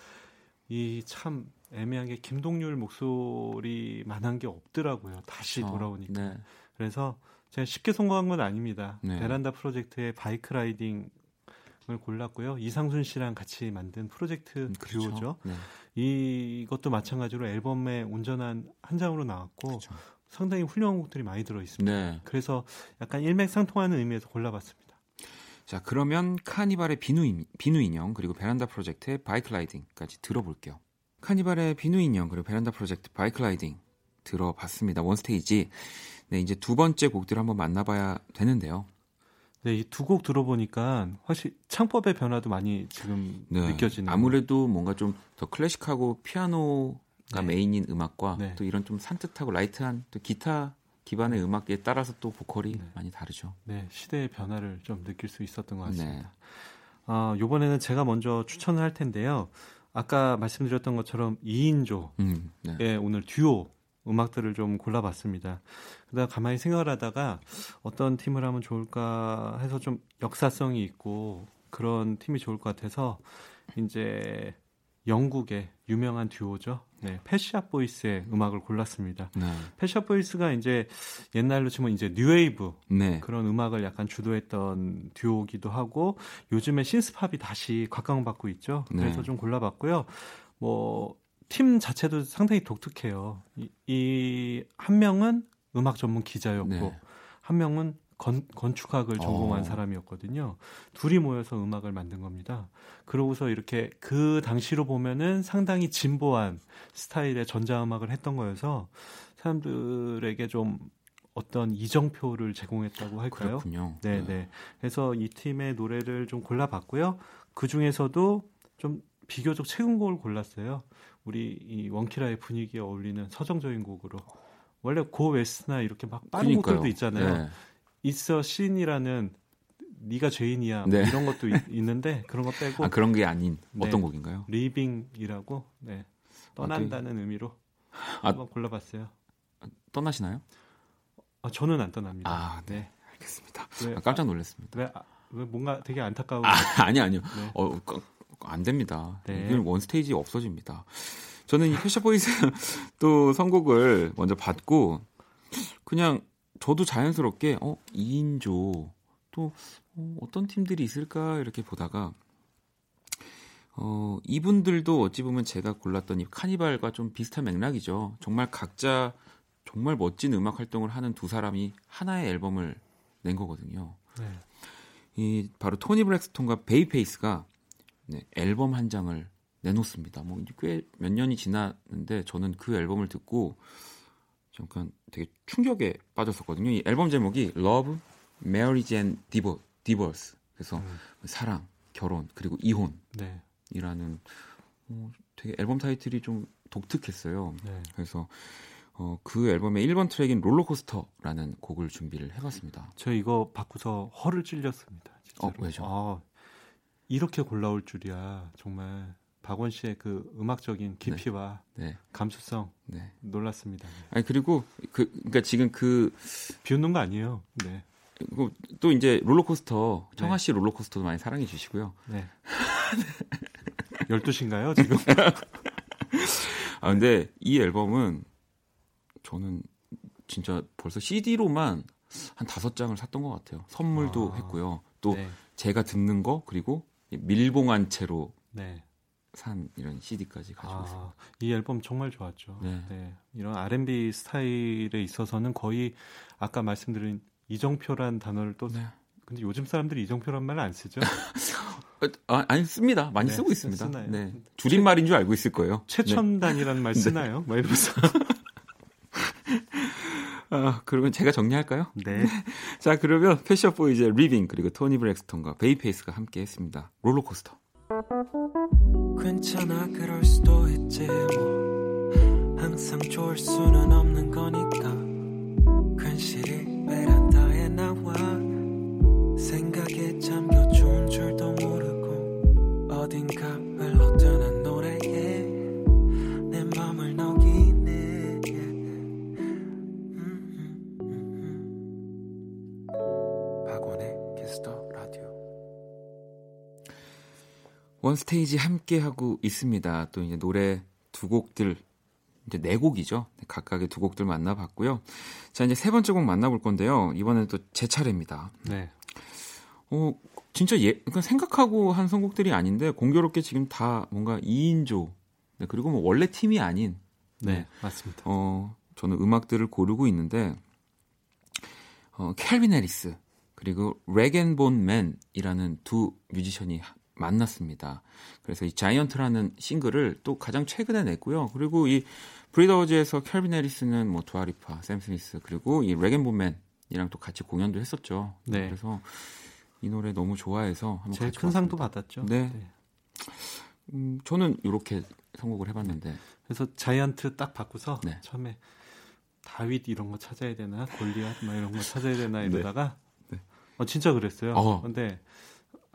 이 참 애매한 게 김동률 목소리만한 게 없더라고요. 다시 어, 돌아오니까. 네. 그래서 제가 쉽게 성공한 건 아닙니다. 네. 베란다 프로젝트의 Bike Riding을 골랐고요. 이상순 씨랑 같이 만든 프로젝트 음, 그렇죠. 듀오죠. 네. 이것도 마찬가지로 앨범에 온전한 한 장으로 나왔고 그렇죠. 상당히 훌륭한 곡들이 많이 들어 있습니다. 네. 그래서 약간 일맥상통하는 의미에서 골라봤습니다. 자, 그러면 카니발의 비누, 인- 비누 인형 그리고 베란다 프로젝트의 Bike Riding까지 들어볼게요. 카니발의 비누 인형 그리고 베란다 프로젝트 Bike Riding 들어봤습니다. One Stage. 네, 이제 두 번째 곡들 한번 만나봐야 되는데요. 네, 이 두 곡 들어보니까 확실히 창법의 변화도 많이 지금 네, 느껴지네요. 아무래도 뭔가 좀 더 클래식하고 피아노가 네. 메인인 음악과 네. 또 이런 좀 산뜻하고 light한 또 기타 기반의 음악에 따라서 또 보컬이 네. 많이 다르죠. 네, 시대의 변화를 좀 느낄 수 있었던 것 같습니다. 네. 아, 요번에는 제가 먼저 추천을 할 텐데요. 아까 말씀드렸던 것처럼 2인조, 음, 네. 예, 오늘 듀오 음악들을 좀 골라봤습니다. 그다가 가만히 생각을 하다가 어떤 팀을 하면 좋을까 해서 좀 역사성이 있고 그런 팀이 좋을 것 같아서 이제 영국의 유명한 듀오죠. 네, Pet Shop Boys의 음악을 골랐습니다. 네. Pet Shop Boys가 이제 옛날로 치면 이제 new wave 네. 그런 음악을 약간 주도했던 듀오기도 하고 요즘에 신스팝이 다시 각광받고 있죠. 그래서 네. 좀 골라봤고요. 뭐 팀 자체도 상당히 독특해요. 이한 명은 음악 전문 기자였고 네. 한 명은 건, 건축학을 전공한 어. 사람이었거든요. 둘이 모여서 음악을 만든 겁니다. 그러고서 이렇게 그 당시로 보면은 상당히 진보한 스타일의 전자음악을 했던 거여서 사람들에게 좀 어떤 이정표를 제공했다고 할까요? 그렇군요. 네, 네. 그래서 이 팀의 노래를 좀 골라봤고요. 그 중에서도 좀 비교적 최근 곡을 골랐어요. 우리 이 원키라의 분위기에 어울리는 서정적인 곡으로. 원래 Go West나 이렇게 막 빠른 그러니까요. 곡들도 있잖아요. 네. It's a Sin이라는 네가 죄인이야 뭐 네. 이런 것도 있, 있는데 그런 거 빼고 아 그런 게 아닌 네. 어떤 곡인가요? Leaving이라고 네. 떠난다는 의미로 아. 한번 골라봤어요. 떠나시나요? 아, 저는 안 떠납니다. 아, 네. 알겠습니다. 왜, 아, 깜짝 놀랐습니다. 왜, 아, 왜 뭔가 되게 안타까운 아, 아니 아니요. 네. 어, 까- 안 됩니다. 네. One Stage 없어집니다. 저는 이 Pet Shop Boys 또 선곡을 먼저 받고 그냥 저도 자연스럽게 어 2인조 또 어, 어떤 팀들이 있을까 이렇게 보다가 어 이분들도 어찌 보면 제가 골랐던 이 카니발과 좀 비슷한 맥락이죠. 정말 각자 정말 멋진 음악 활동을 하는 두 사람이 하나의 앨범을 낸 거거든요. 네. 이 바로 토니 브렉스톤과 베이페이스가 네, 앨범 한 장을 내놓습니다. 뭐 꽤 몇 년이 지났는데 저는 그 앨범을 듣고 잠깐 되게 충격에 빠졌었거든요. 이 앨범 제목이 Love, Marriage and Divo- Divorce. 그래서 음. 사랑, 결혼 그리고 이혼이라는 네. 어, 되게 앨범 타이틀이 좀 독특했어요. 네. 그래서 어, 그 앨범의 1번 트랙인 롤러코스터라는 곡을 준비를 해봤습니다. 저 이거 받고서 허를 찔렸습니다. 진짜로. 어, 왜죠? 아, 이렇게 골라올 줄이야. 정말 박원 씨의 그 음악적인 깊이와 네, 감수성 네. 놀랐습니다. 아니 그리고 그 그러니까 지금 그 비웃는 거 아니에요. 네. 또 이제 롤러코스터 네. 청하 씨 롤러코스터도 많이 사랑해 주시고요. 네. 12시인가요, 지금? 아 근데 이 앨범은 저는 진짜 벌써 CD로만 한 다섯 장을 샀던 것 같아요. 선물도 아. 했고요. 또 네. 제가 듣는 거 그리고 밀봉한 채로 네. 산 이런 CD까지 가지고. 아, 이 앨범 정말 좋았죠. 네. 이런 R&B 스타일에 있어서는 거의 아까 말씀드린 이정표란 단어를 또 네. 근데 요즘 사람들이 이정표란 말을 안 쓰죠. 아, 아니 씁니다. 많이 네, 쓰고 있습니다. 쓰나요? 네. 줄임말인 줄 알고 있을 거예요. 네. 최첨단이라는 말 쓰나요? 막 이러면서. 아, 그러면 제가 정리할까요? 네. 자, 그러면 Pet Shop Boys의 Leaving 그리고 Toni Braxton과 Babyface가 함께 했습니다. 롤러코스터. 괜찮아 그럴 수도 있지 뭐. 항상 좋을 수는 없는 거니까. 괜시리 베란다에 나와. 생각에 잠겨 좋은 줄도 모르고 어딘가 흘러드는 원스테이지 함께 하고 있습니다. 또 이제 노래 두 곡들 이제 네 곡이죠. 각각의 두 곡들 만나봤고요. 자 이제 세 번째 곡 만나볼 건데요. 이번에는 또 제 차례입니다. 네. 어 진짜 예 그러니까 생각하고 한 선곡들이 아닌데 공교롭게 지금 다 뭔가 2인조 네, 그리고 뭐 원래 팀이 아닌 네, 맞습니다. 어 저는 음악들을 고르고 있는데 어 캘빈 해리스 그리고 Rag'n'Bone Man이라는 두 뮤지션이 만났습니다. 그래서 이 Giant라는 싱글을 또 가장 최근에 냈고요. 그리고 이 Brit Awards에서 Calvin Harris는 뭐 Dua Lipa, Sam Smith 그리고 이 Rag'n'Bone Man이랑 또 같이 공연도 했었죠. 네. 그래서 이 노래 너무 좋아해서 한번 제일 큰 상도. 받았죠. 네. 음, 저는 이렇게 선곡을 해봤는데 그래서 Giant 딱 받고서 네. 처음에 다윗 이런 거 찾아야 되나 골리앗 막 이런 거 찾아야 되나 이러다가 네. 어 진짜 그랬어요. 어. 근데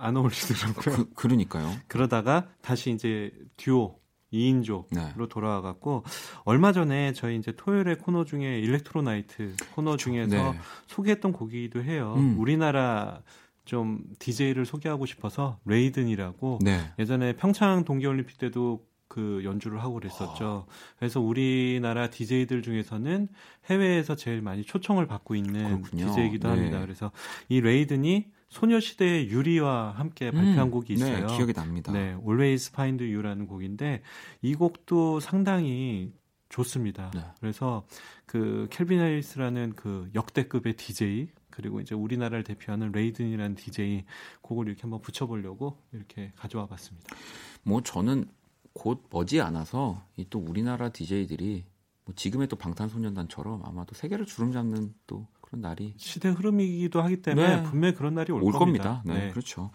안 어울리더라고요. 그, 그러니까요. 그러다가 다시 이제 듀오 2인조로 네. 돌아와 갖고 얼마 전에 저희 이제 토요일에 코너 중에 일렉트로나이트 코너 중에서 네. 소개했던 곡이기도 해요. 음. 우리나라 좀 DJ를 소개하고 싶어서 레이든이라고 네. 예전에 평창 동계올림픽 때도 그 연주를 하고 그랬었죠. 그래서 우리나라 DJ들 중에서는 해외에서 제일 많이 초청을 받고 있는 그렇군요. DJ이기도 네. 합니다. 그래서 이 레이든이 소녀시대의 유리와 함께 발표한 음, 곡이 있어요. 네, 기억이 납니다. 네, Always Find You라는 곡인데 이 곡도 상당히 좋습니다. 네. 그래서 그 캘빈 해리스라는 그 역대급의 DJ 그리고 이제 우리나라를 대표하는 레이든이라는 DJ 곡을 이렇게 한번 붙여보려고 이렇게 가져와 봤습니다. 뭐 저는 곧 머지 않아서 이 또 우리나라 DJ들이 뭐 지금의 또 방탄소년단처럼 아마도 세계를 주름 잡는 또 그런 날이 시대 흐름이기도 하기 때문에 네. 분명히 그런 날이 올, 올 겁니다. 네, 그렇죠.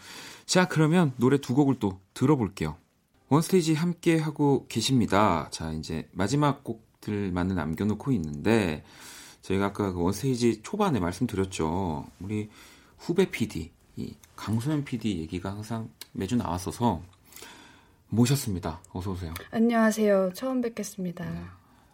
자, 그러면 노래 두 곡을 또 들어볼게요. 원스테이지 함께 하고 계십니다. 자, 이제 마지막 곡들만을 남겨놓고 있는데 저희가 아까 그 원스테이지 초반에 말씀드렸죠. 우리 후배 PD, 이 강소연 PD 얘기가 항상 매주 나왔어서 모셨습니다. 어서 오세요. 안녕하세요. 처음 뵙겠습니다.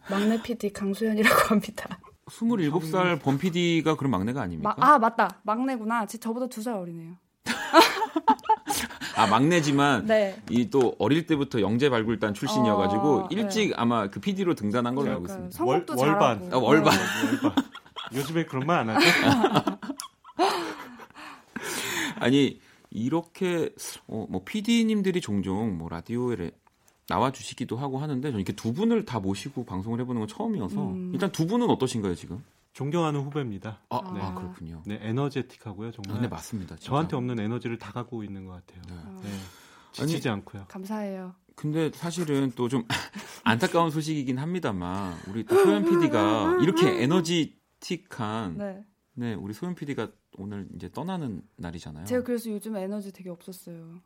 막내 PD 강소연이라고 합니다. 27살 범 PD가 그런 막내가 아닙니까? 마- 아 맞다. 막내구나. 제 저보다 두 살 어리네요. 아, 막내지만 네. 이또 어릴 때부터 영재 발굴단 출신이어가지고 어, 일찍 아마 그 PD로 등단한 걸로 알고. 있습니다. 성곡도 월- 월반. 잘하고. 아, 월반. 네. 요즘에 그런 말 안 하죠? 아니 이렇게 어, 뭐 PD님들이 종종 뭐 라디오에 나와 주시기도 하고 하는데 저는 이렇게 두 분을 다 모시고 방송을 해보는 건 처음이어서 음. 일단 두 분은 어떠신가요 지금? 존경하는 후배입니다. 아, 네. 아, 그렇군요. 네, 에너제틱하고요. 정말 아, 네 맞습니다. 진짜. 저한테 없는 에너지를 다 갖고 있는 것 같아요. 네. 어, 네, 지치지 않고요. 감사해요. 근데 사실은 또 좀 안타까운 소식이긴 합니다만 우리 또 소연 PD가 이렇게 에너지틱한 네. 네. 우리 소연 PD가 오늘 이제 떠나는 날이잖아요. 제가 그래서 요즘 에너지 되게 없었어요.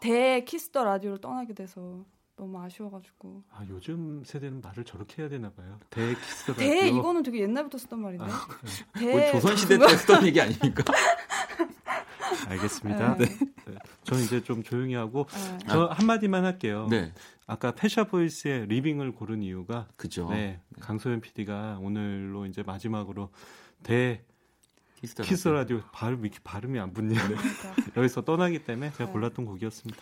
대 키스 더 라디오를 떠나게 돼서 너무 아쉬워가지고. 아, 요즘 세대는 말을 저렇게 해야 되나 봐요. 대 라디오. 이거는 되게 옛날부터 쓰던 말인데. 대 거의 조선 시대 때 쓰던 얘기 아닙니까? 알겠습니다. 네. 네. 저는 이제 좀 조용히 하고 네. 저 한 마디만 할게요. 네, 아까 펫 샵 보이즈의 Leaving을 고른 이유가 그죠. 네, 강소연 PD가 오늘로 이제 마지막으로 대 키스 라디오 발음 이렇게 발음이 안 붙냐 그러니까. 여기서 떠나기 때문에 제가 네. 골랐던 곡이었습니다.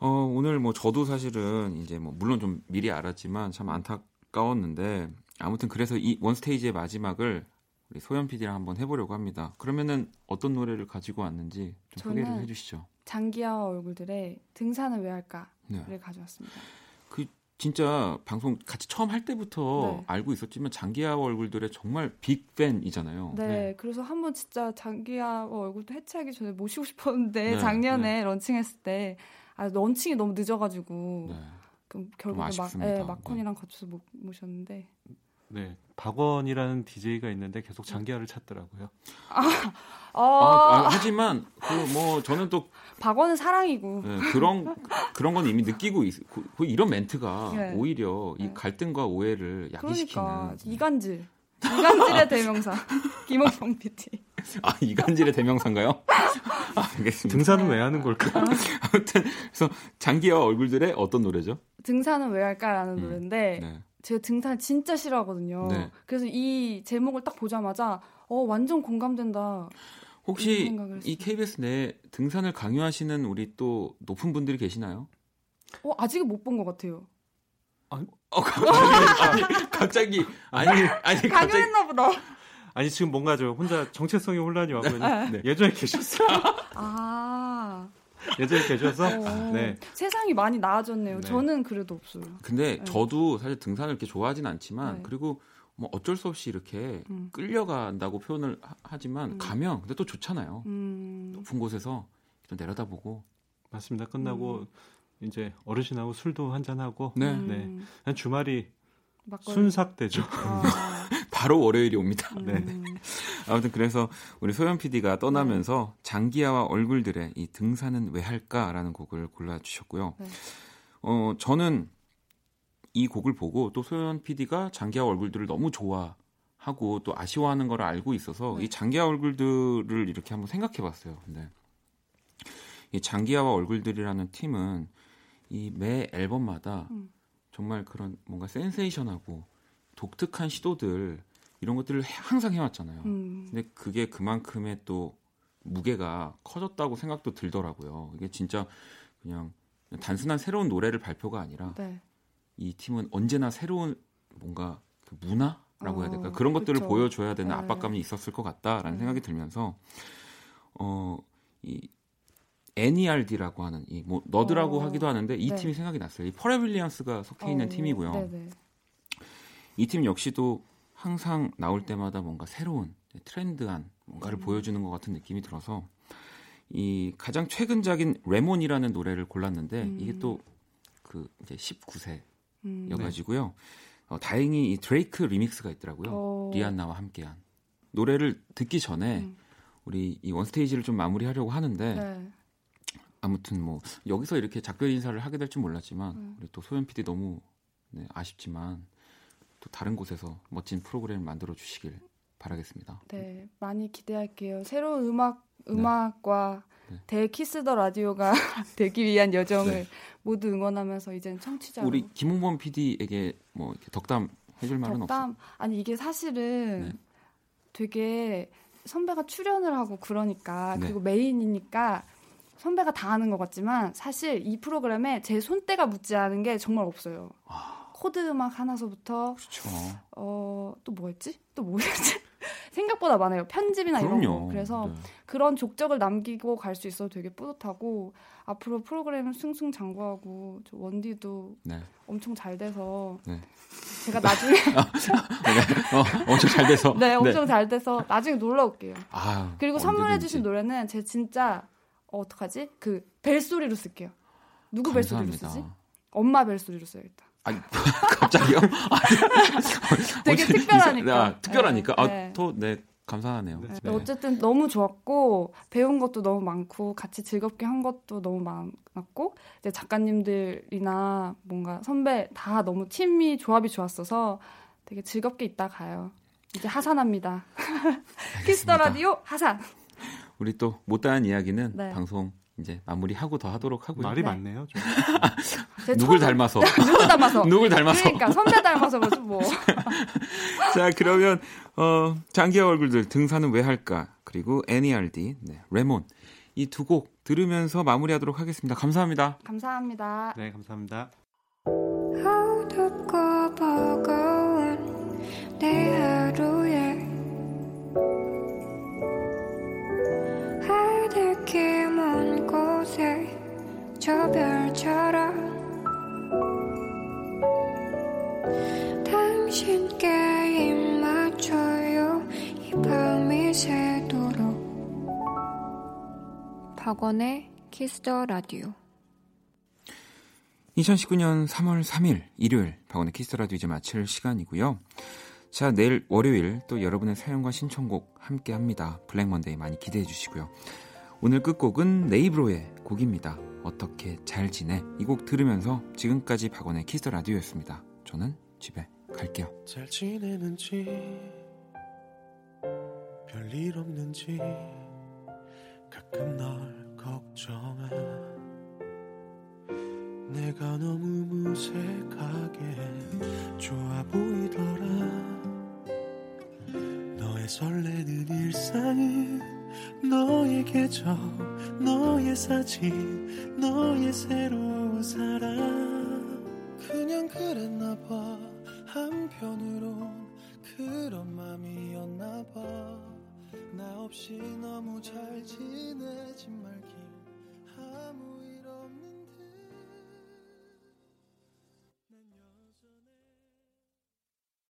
어, 오늘 뭐 저도 사실은 이제 뭐 물론 좀 미리 알았지만 참 안타까웠는데 아무튼 그래서 이 원스테이지의 마지막을 우리 소연 PD랑 한번 해보려고 합니다. 그러면은 어떤 노래를 가지고 왔는지 좀 소개를 해주시죠. 장기하와 얼굴들의 등산을 왜 할까를 네. 가져왔습니다. 그 진짜 방송 같이 처음 할 때부터 네. 알고 있었지만 장기하와 얼굴들의 정말 big fan이잖아요. 네, 그래서 한번 진짜 장기하와 얼굴들 해체하기 전에 모시고 싶었는데 네, 작년에 런칭했을 때 아, 런칭이 너무 늦어가지고 네. 그럼 결국에 막. 예, 막콘이랑 겹쳐서 못 모셨는데 네, 박원이라는 DJ가 있는데 계속 장기하를 찾더라고요. 아, 아, 아, 하지만 그 뭐 저는 또 박원은 사랑이고 네, 그런 그런 건 이미 느끼고 있, 그, 그 이런 멘트가 네. 오히려 이 네. 갈등과 오해를 야기시키는 그러니까 이간질 이간질의 대명사 김홍성 PD 아 이간질의 대명사인가요? 아, 알겠습니다. 등산은 왜 하는 걸까? 아무튼 그래서 장기와 얼굴들의 어떤 노래죠? 등산은 왜 할까라는 음, 노래인데 네. 제가 등산 진짜 싫어하거든요. 네. 그래서 이 제목을 딱 보자마자 어 완전 공감된다. 혹시 이. KBS 내 등산을 강요하시는 우리 또 높은 분들이 계시나요? 어 아직은 못 본 것 같아요. 어, 갑자기, 아니, 갑자기 아니 아니 갑자기 강요했나 보다. 아니 지금 뭔가 저 혼자 정체성의 혼란이 와고 네. 예전에 계셨어요. 아 예전에 계셔서 어, 네. 세상이 많이 나아졌네요. 네. 저는 그래도 없어요. 근데 네. 저도 사실 등산을 이렇게 좋아하진 않지만 네. 그리고 뭐 어쩔 수 없이 이렇게 음. 끌려간다고 표현을 하- 하지만 음. 가면 근데 또 좋잖아요. 음, 높은 곳에서 좀 내려다보고 맞습니다. 끝나고 음. 이제 어르신하고 술도 한잔 하고 네. 네. 음, 한 주말이 막걸리. 순삭되죠. 아, 바로 월요일이 옵니다. 네. 음, 아무튼 그래서 우리 소연 PD가 떠나면서 장기하와 얼굴들의 이 등산은 왜 할까라는 곡을 골라주셨고요. 네. 어, 저는 이 곡을 보고 또 소연 PD가 장기하 얼굴들을 너무 좋아하고 또 아쉬워하는 걸 알고 있어서 네. 이 장기하 얼굴들을 이렇게 한번 생각해 봤어요. 근데 이 장기하와 얼굴들이라는 팀은 이 매 앨범마다 음. 정말 그런 뭔가 센세이션하고 독특한 시도들 이런 것들을 해- 항상 해왔잖아요. 음, 근데 그게 그만큼의 또 무게가 커졌다고 생각도 들더라고요. 이게 진짜 그냥 단순한 새로운 노래를 발표가 아니라 네. 이 팀은 언제나 새로운 뭔가 그 문화라고 해야 될까 어, 그런 것들을 그쵸. 보여줘야 되는 네. 압박감이 있었을 것 같다라는 음. 생각이 들면서 어 이 NERD라고 하는 이 뭐 nerd라고 어, 하기도 하는데 이 네. 팀이 생각이 났어요. 이 퍼렐 윌리엄스가 속해 있는 어, 팀이고요. 네네. 이팀 역시도 항상 나올 때마다 뭔가 새로운 트렌드한 뭔가를 음. 보여주는 것 같은 느낌이 들어서 이 가장 최근작인 Lemon이라는 노래를 골랐는데 음. 이게 또 그 이제 19세여가지고요. 음, 어, 다행히 이 드레이크 remix가 있더라고요. 어, 리안나와 함께한 노래를 듣기 전에 음. 우리 이 원스테이지를 좀 마무리하려고 하는데 네. 아무튼 뭐 여기서 이렇게 작별 인사를 하게 될 줄 몰랐지만 음. 우리 또 소연 PD 너무 네, 아쉽지만 또 다른 곳에서 멋진 프로그램을 만들어 주시길 바라겠습니다. 네, 많이 기대할게요. 새로운 음악 음악과 네. 대키스 더 라디오가 되기 위한 여정을 네. 모두 응원하면서 이젠 청취자로 우리 김홍범 PD에게 뭐 덕담 해줄 말은. 덕담 아니 이게 사실은 네. 되게 선배가 출연을 하고 그러니까 네. 그리고 메인이니까 선배가 다 하는 것 같지만 사실 이 프로그램에 제 손때가 묻지 않은 게 정말 없어요. 코너 음악 하나서부터 그렇죠. 어또 뭐였지? 또 뭐였지? 생각보다 많아요. 편집이나 이런 그럼요. 거. 그래서 네. 그런 족적을 남기고 갈 수 있어서 되게 뿌듯하고 앞으로 프로그램은 승승장구하고 저 원디도 네. 엄청 잘 돼서 네. 제가 나중에 네. 어, 엄청 잘 돼서. 네 엄청 잘 돼서 나중에 놀러 올게요. 아, 그리고 언제든지. 선물해 주신 노래는 제 진짜 어, 어떡하지? 그 벨소리로 쓸게요. 누구 벨소리로 감사합니다. 쓰지? 엄마 벨소리로 써야겠다. 아니, 갑자기요? 되게 어째- 특별하니까. 아, 특별하니까. 네, 아, 네. 또, 네, 감사하네요. 네, 네. 어쨌든 너무 좋았고 배운 것도 너무 많고 같이 즐겁게 한 것도 너무 많았고 이제 작가님들이나 뭔가 선배 다 너무 팀이 조합이 좋았어서 되게 즐겁게 있다 가요. 이제 하산합니다. 키스 더 라디오 하산. 우리 또 못다한 이야기는 네. 방송 이제 마무리하고 더 하도록 하고요. 말이 네. 많네요. 좀. 제 누굴 처음- 닮아서. 누구 닮아서? 누굴 닮아서. 그러니까 선배 닮아서 그러지 뭐. 자, 그러면 어, 장기하 얼굴들 등산은 왜 할까? 그리고 NERD, 네, Lemon 이 두 곡 들으면서 마무리하도록 하겠습니다. 감사합니다. 감사합니다. 네, 감사합니다. 박원의 키스더 라디오 2019년 3월 3일 일요일 박원의 키스 라디오 이제 마칠 시간이고요. 자, 내일 월요일 또 여러분의 사연과 신청곡 함께 합니다. Black Monday 많이 기대해 주시고요. 오늘 끝곡은 네이브로의 곡입니다. 어떻게 잘 지내? 이 곡 들으면서 지금까지 박원의 키스 라디오였습니다. 저는 집에 갈게요. 잘 지내는지 별일 없는지 가끔 널 걱정해. 내가 너무 무색하게 좋아 보이더라. 너의 설레는 일상은 너의 계절 너의 사진 너의 새로운 사랑. 그냥 그랬나 봐. 한편으론 그런 맘이었나 봐 나 없이 너무 잘 지내지 말길. 아무